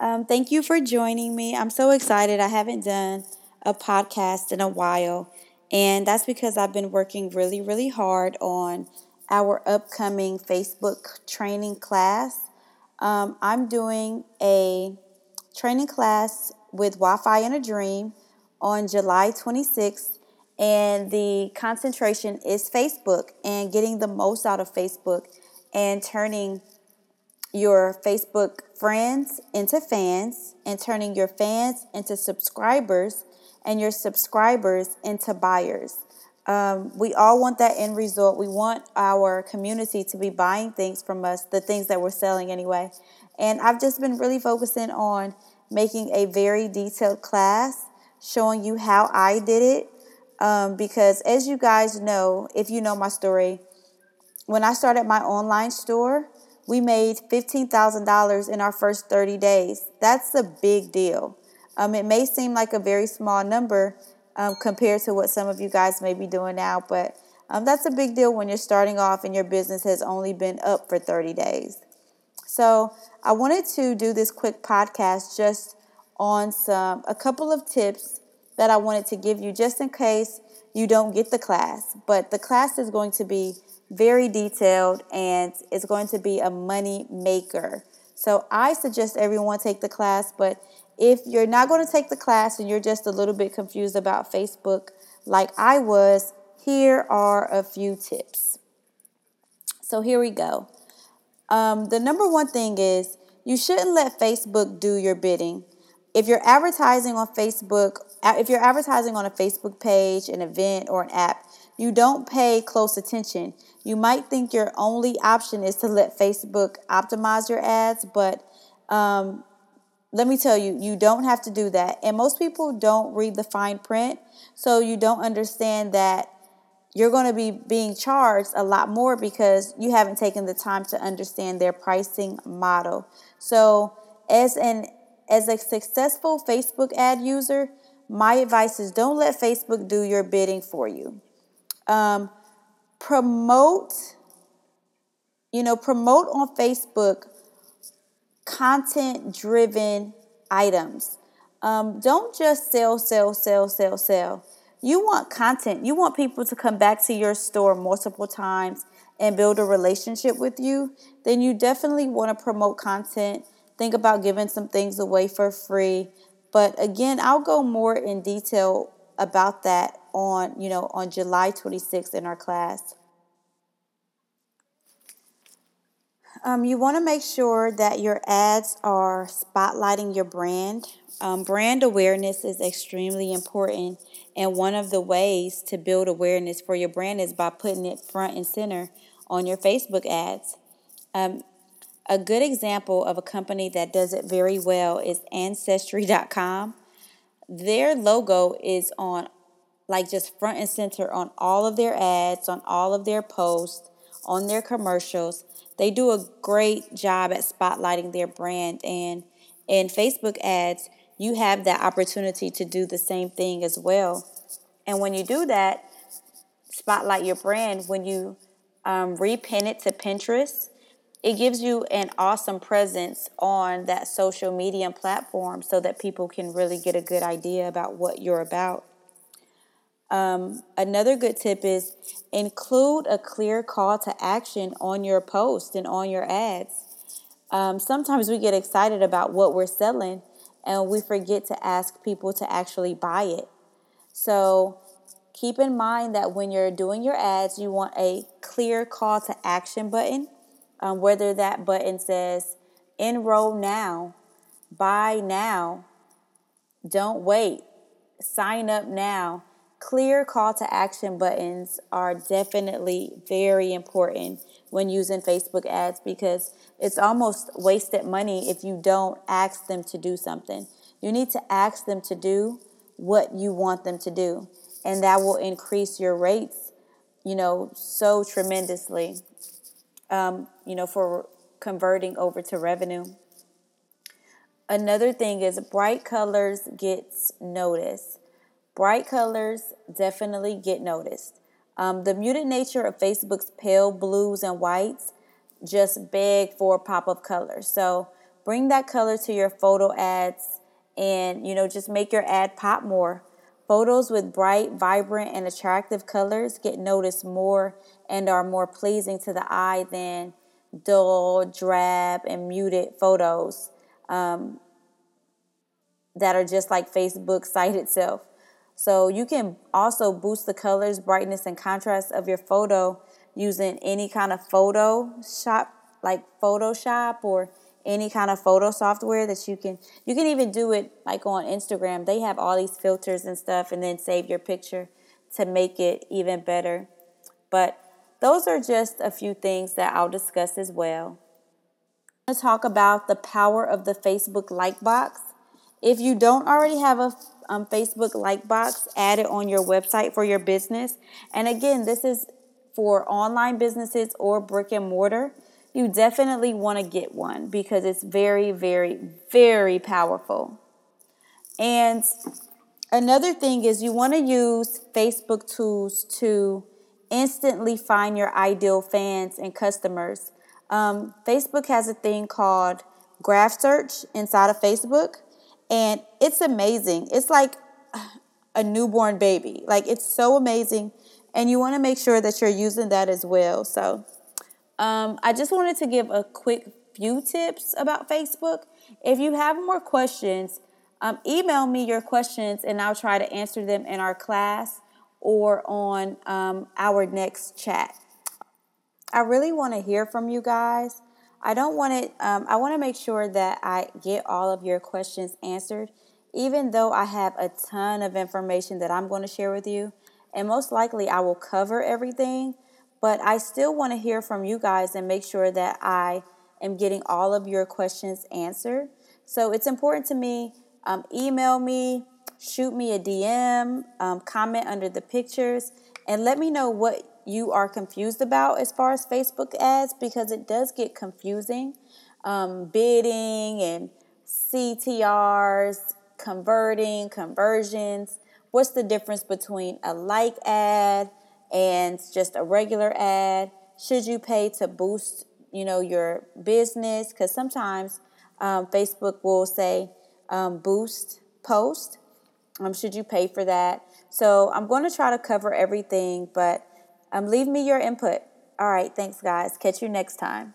Um, thank you for joining me. I'm so excited. I haven't done a podcast in a while, and that's because I've been working really, really hard on our upcoming Facebook training class. Um, I'm doing a training class with Wi Fi in a Dream on July 26th, and the concentration is Facebook and getting the most out of Facebook and turning your Facebook friends into fans and turning your fans into subscribers and your subscribers into buyers. Um, we all want that end result. We want our community to be buying things from us, the things that we're selling anyway. And I've just been really focusing on making a very detailed class showing you how I did it. Um, because as you guys know, if you know my story, when I started my online store, we made $15,000 in our first 30 days. That's a big deal. Um, it may seem like a very small number um, compared to what some of you guys may be doing now, but um, that's a big deal when you're starting off and your business has only been up for 30 days. So I wanted to do this quick podcast just on some a couple of tips that I wanted to give you just in case you don't get the class. But the class is going to be very detailed and it's going to be a money maker. So I suggest everyone take the class, but if you're not going to take the class and you're just a little bit confused about Facebook like I was, here are a few tips. So here we go. Um, the number one thing is you shouldn't let Facebook do your bidding. If you're advertising on Facebook, if you're advertising on a Facebook page, an event, or an app, you don't pay close attention. You might think your only option is to let Facebook optimize your ads, but um, let me tell you, you don't have to do that. And most people don't read the fine print, so you don't understand that you're going to be being charged a lot more because you haven't taken the time to understand their pricing model. So, as an as a successful Facebook ad user, my advice is don't let Facebook do your bidding for you. Um, promote, you know, promote on Facebook content driven items. Um, don't just sell, sell, sell, sell, sell. You want content. You want people to come back to your store multiple times and build a relationship with you. Then you definitely want to promote content. Think about giving some things away for free. But again, I'll go more in detail about that on, you know, on July 26th in our class. Um, you want to make sure that your ads are spotlighting your brand. Um, brand awareness is extremely important, and one of the ways to build awareness for your brand is by putting it front and center on your Facebook ads. Um, a good example of a company that does it very well is Ancestry.com their logo is on like just front and center on all of their ads, on all of their posts, on their commercials. They do a great job at spotlighting their brand and in Facebook ads, you have that opportunity to do the same thing as well. And when you do that, spotlight your brand, when you um, repin it to Pinterest, it gives you an awesome presence on that social media platform so that people can really get a good idea about what you're about. Um, another good tip is include a clear call to action on your post and on your ads. Um, sometimes we get excited about what we're selling and we forget to ask people to actually buy it. So keep in mind that when you're doing your ads, you want a clear call to action button um, whether that button says enroll now, buy now, don't wait, sign up now. Clear call to action buttons are definitely very important when using Facebook ads because it's almost wasted money if you don't ask them to do something. You need to ask them to do what you want them to do, and that will increase your rates, you know, so tremendously um, you know, for converting over to revenue. Another thing is bright colors gets noticed. Bright colors definitely get noticed. Um, the muted nature of Facebook's pale blues and whites just beg for pop of color. So bring that color to your photo ads and, you know, just make your ad pop more. Photos with bright, vibrant, and attractive colors get noticed more and are more pleasing to the eye than dull, drab, and muted photos um, that are just like Facebook site itself. So you can also boost the colors, brightness, and contrast of your photo using any kind of Photoshop, like Photoshop or any kind of photo software that you can you can even do it like on Instagram. They have all these filters and stuff and then save your picture to make it even better. But those are just a few things that I'll discuss as well. I'm going to talk about the power of the Facebook like box. If you don't already have a um, Facebook like box, add it on your website for your business. And again, this is for online businesses or brick and mortar you definitely want to get one because it's very, very, very powerful. And another thing is you want to use Facebook tools to instantly find your ideal fans and customers. Um, Facebook has a thing called graph search inside of Facebook, and it's amazing. It's like a newborn baby. Like it's so amazing, and you want to make sure that you're using that as well. So um, I just wanted to give a quick few tips about Facebook. If you have more questions, um, email me your questions and I'll try to answer them in our class or on um, our next chat. I really want to hear from you guys. I don't want it, um, I want to make sure that I get all of your questions answered, even though I have a ton of information that I'm going to share with you. And most likely I will cover everything. But I still want to hear from you guys and make sure that I am getting all of your questions answered. So it's important to me. Um, email me, shoot me a DM, um, comment under the pictures, and let me know what you are confused about as far as Facebook ads because it does get confusing. Um, bidding and CTRs, converting, conversions. What's the difference between a like ad? And just a regular ad? Should you pay to boost, you know, your business? Because sometimes um, Facebook will say um, boost post. Um, should you pay for that? So I'm going to try to cover everything, but um, leave me your input. All right, thanks, guys. Catch you next time.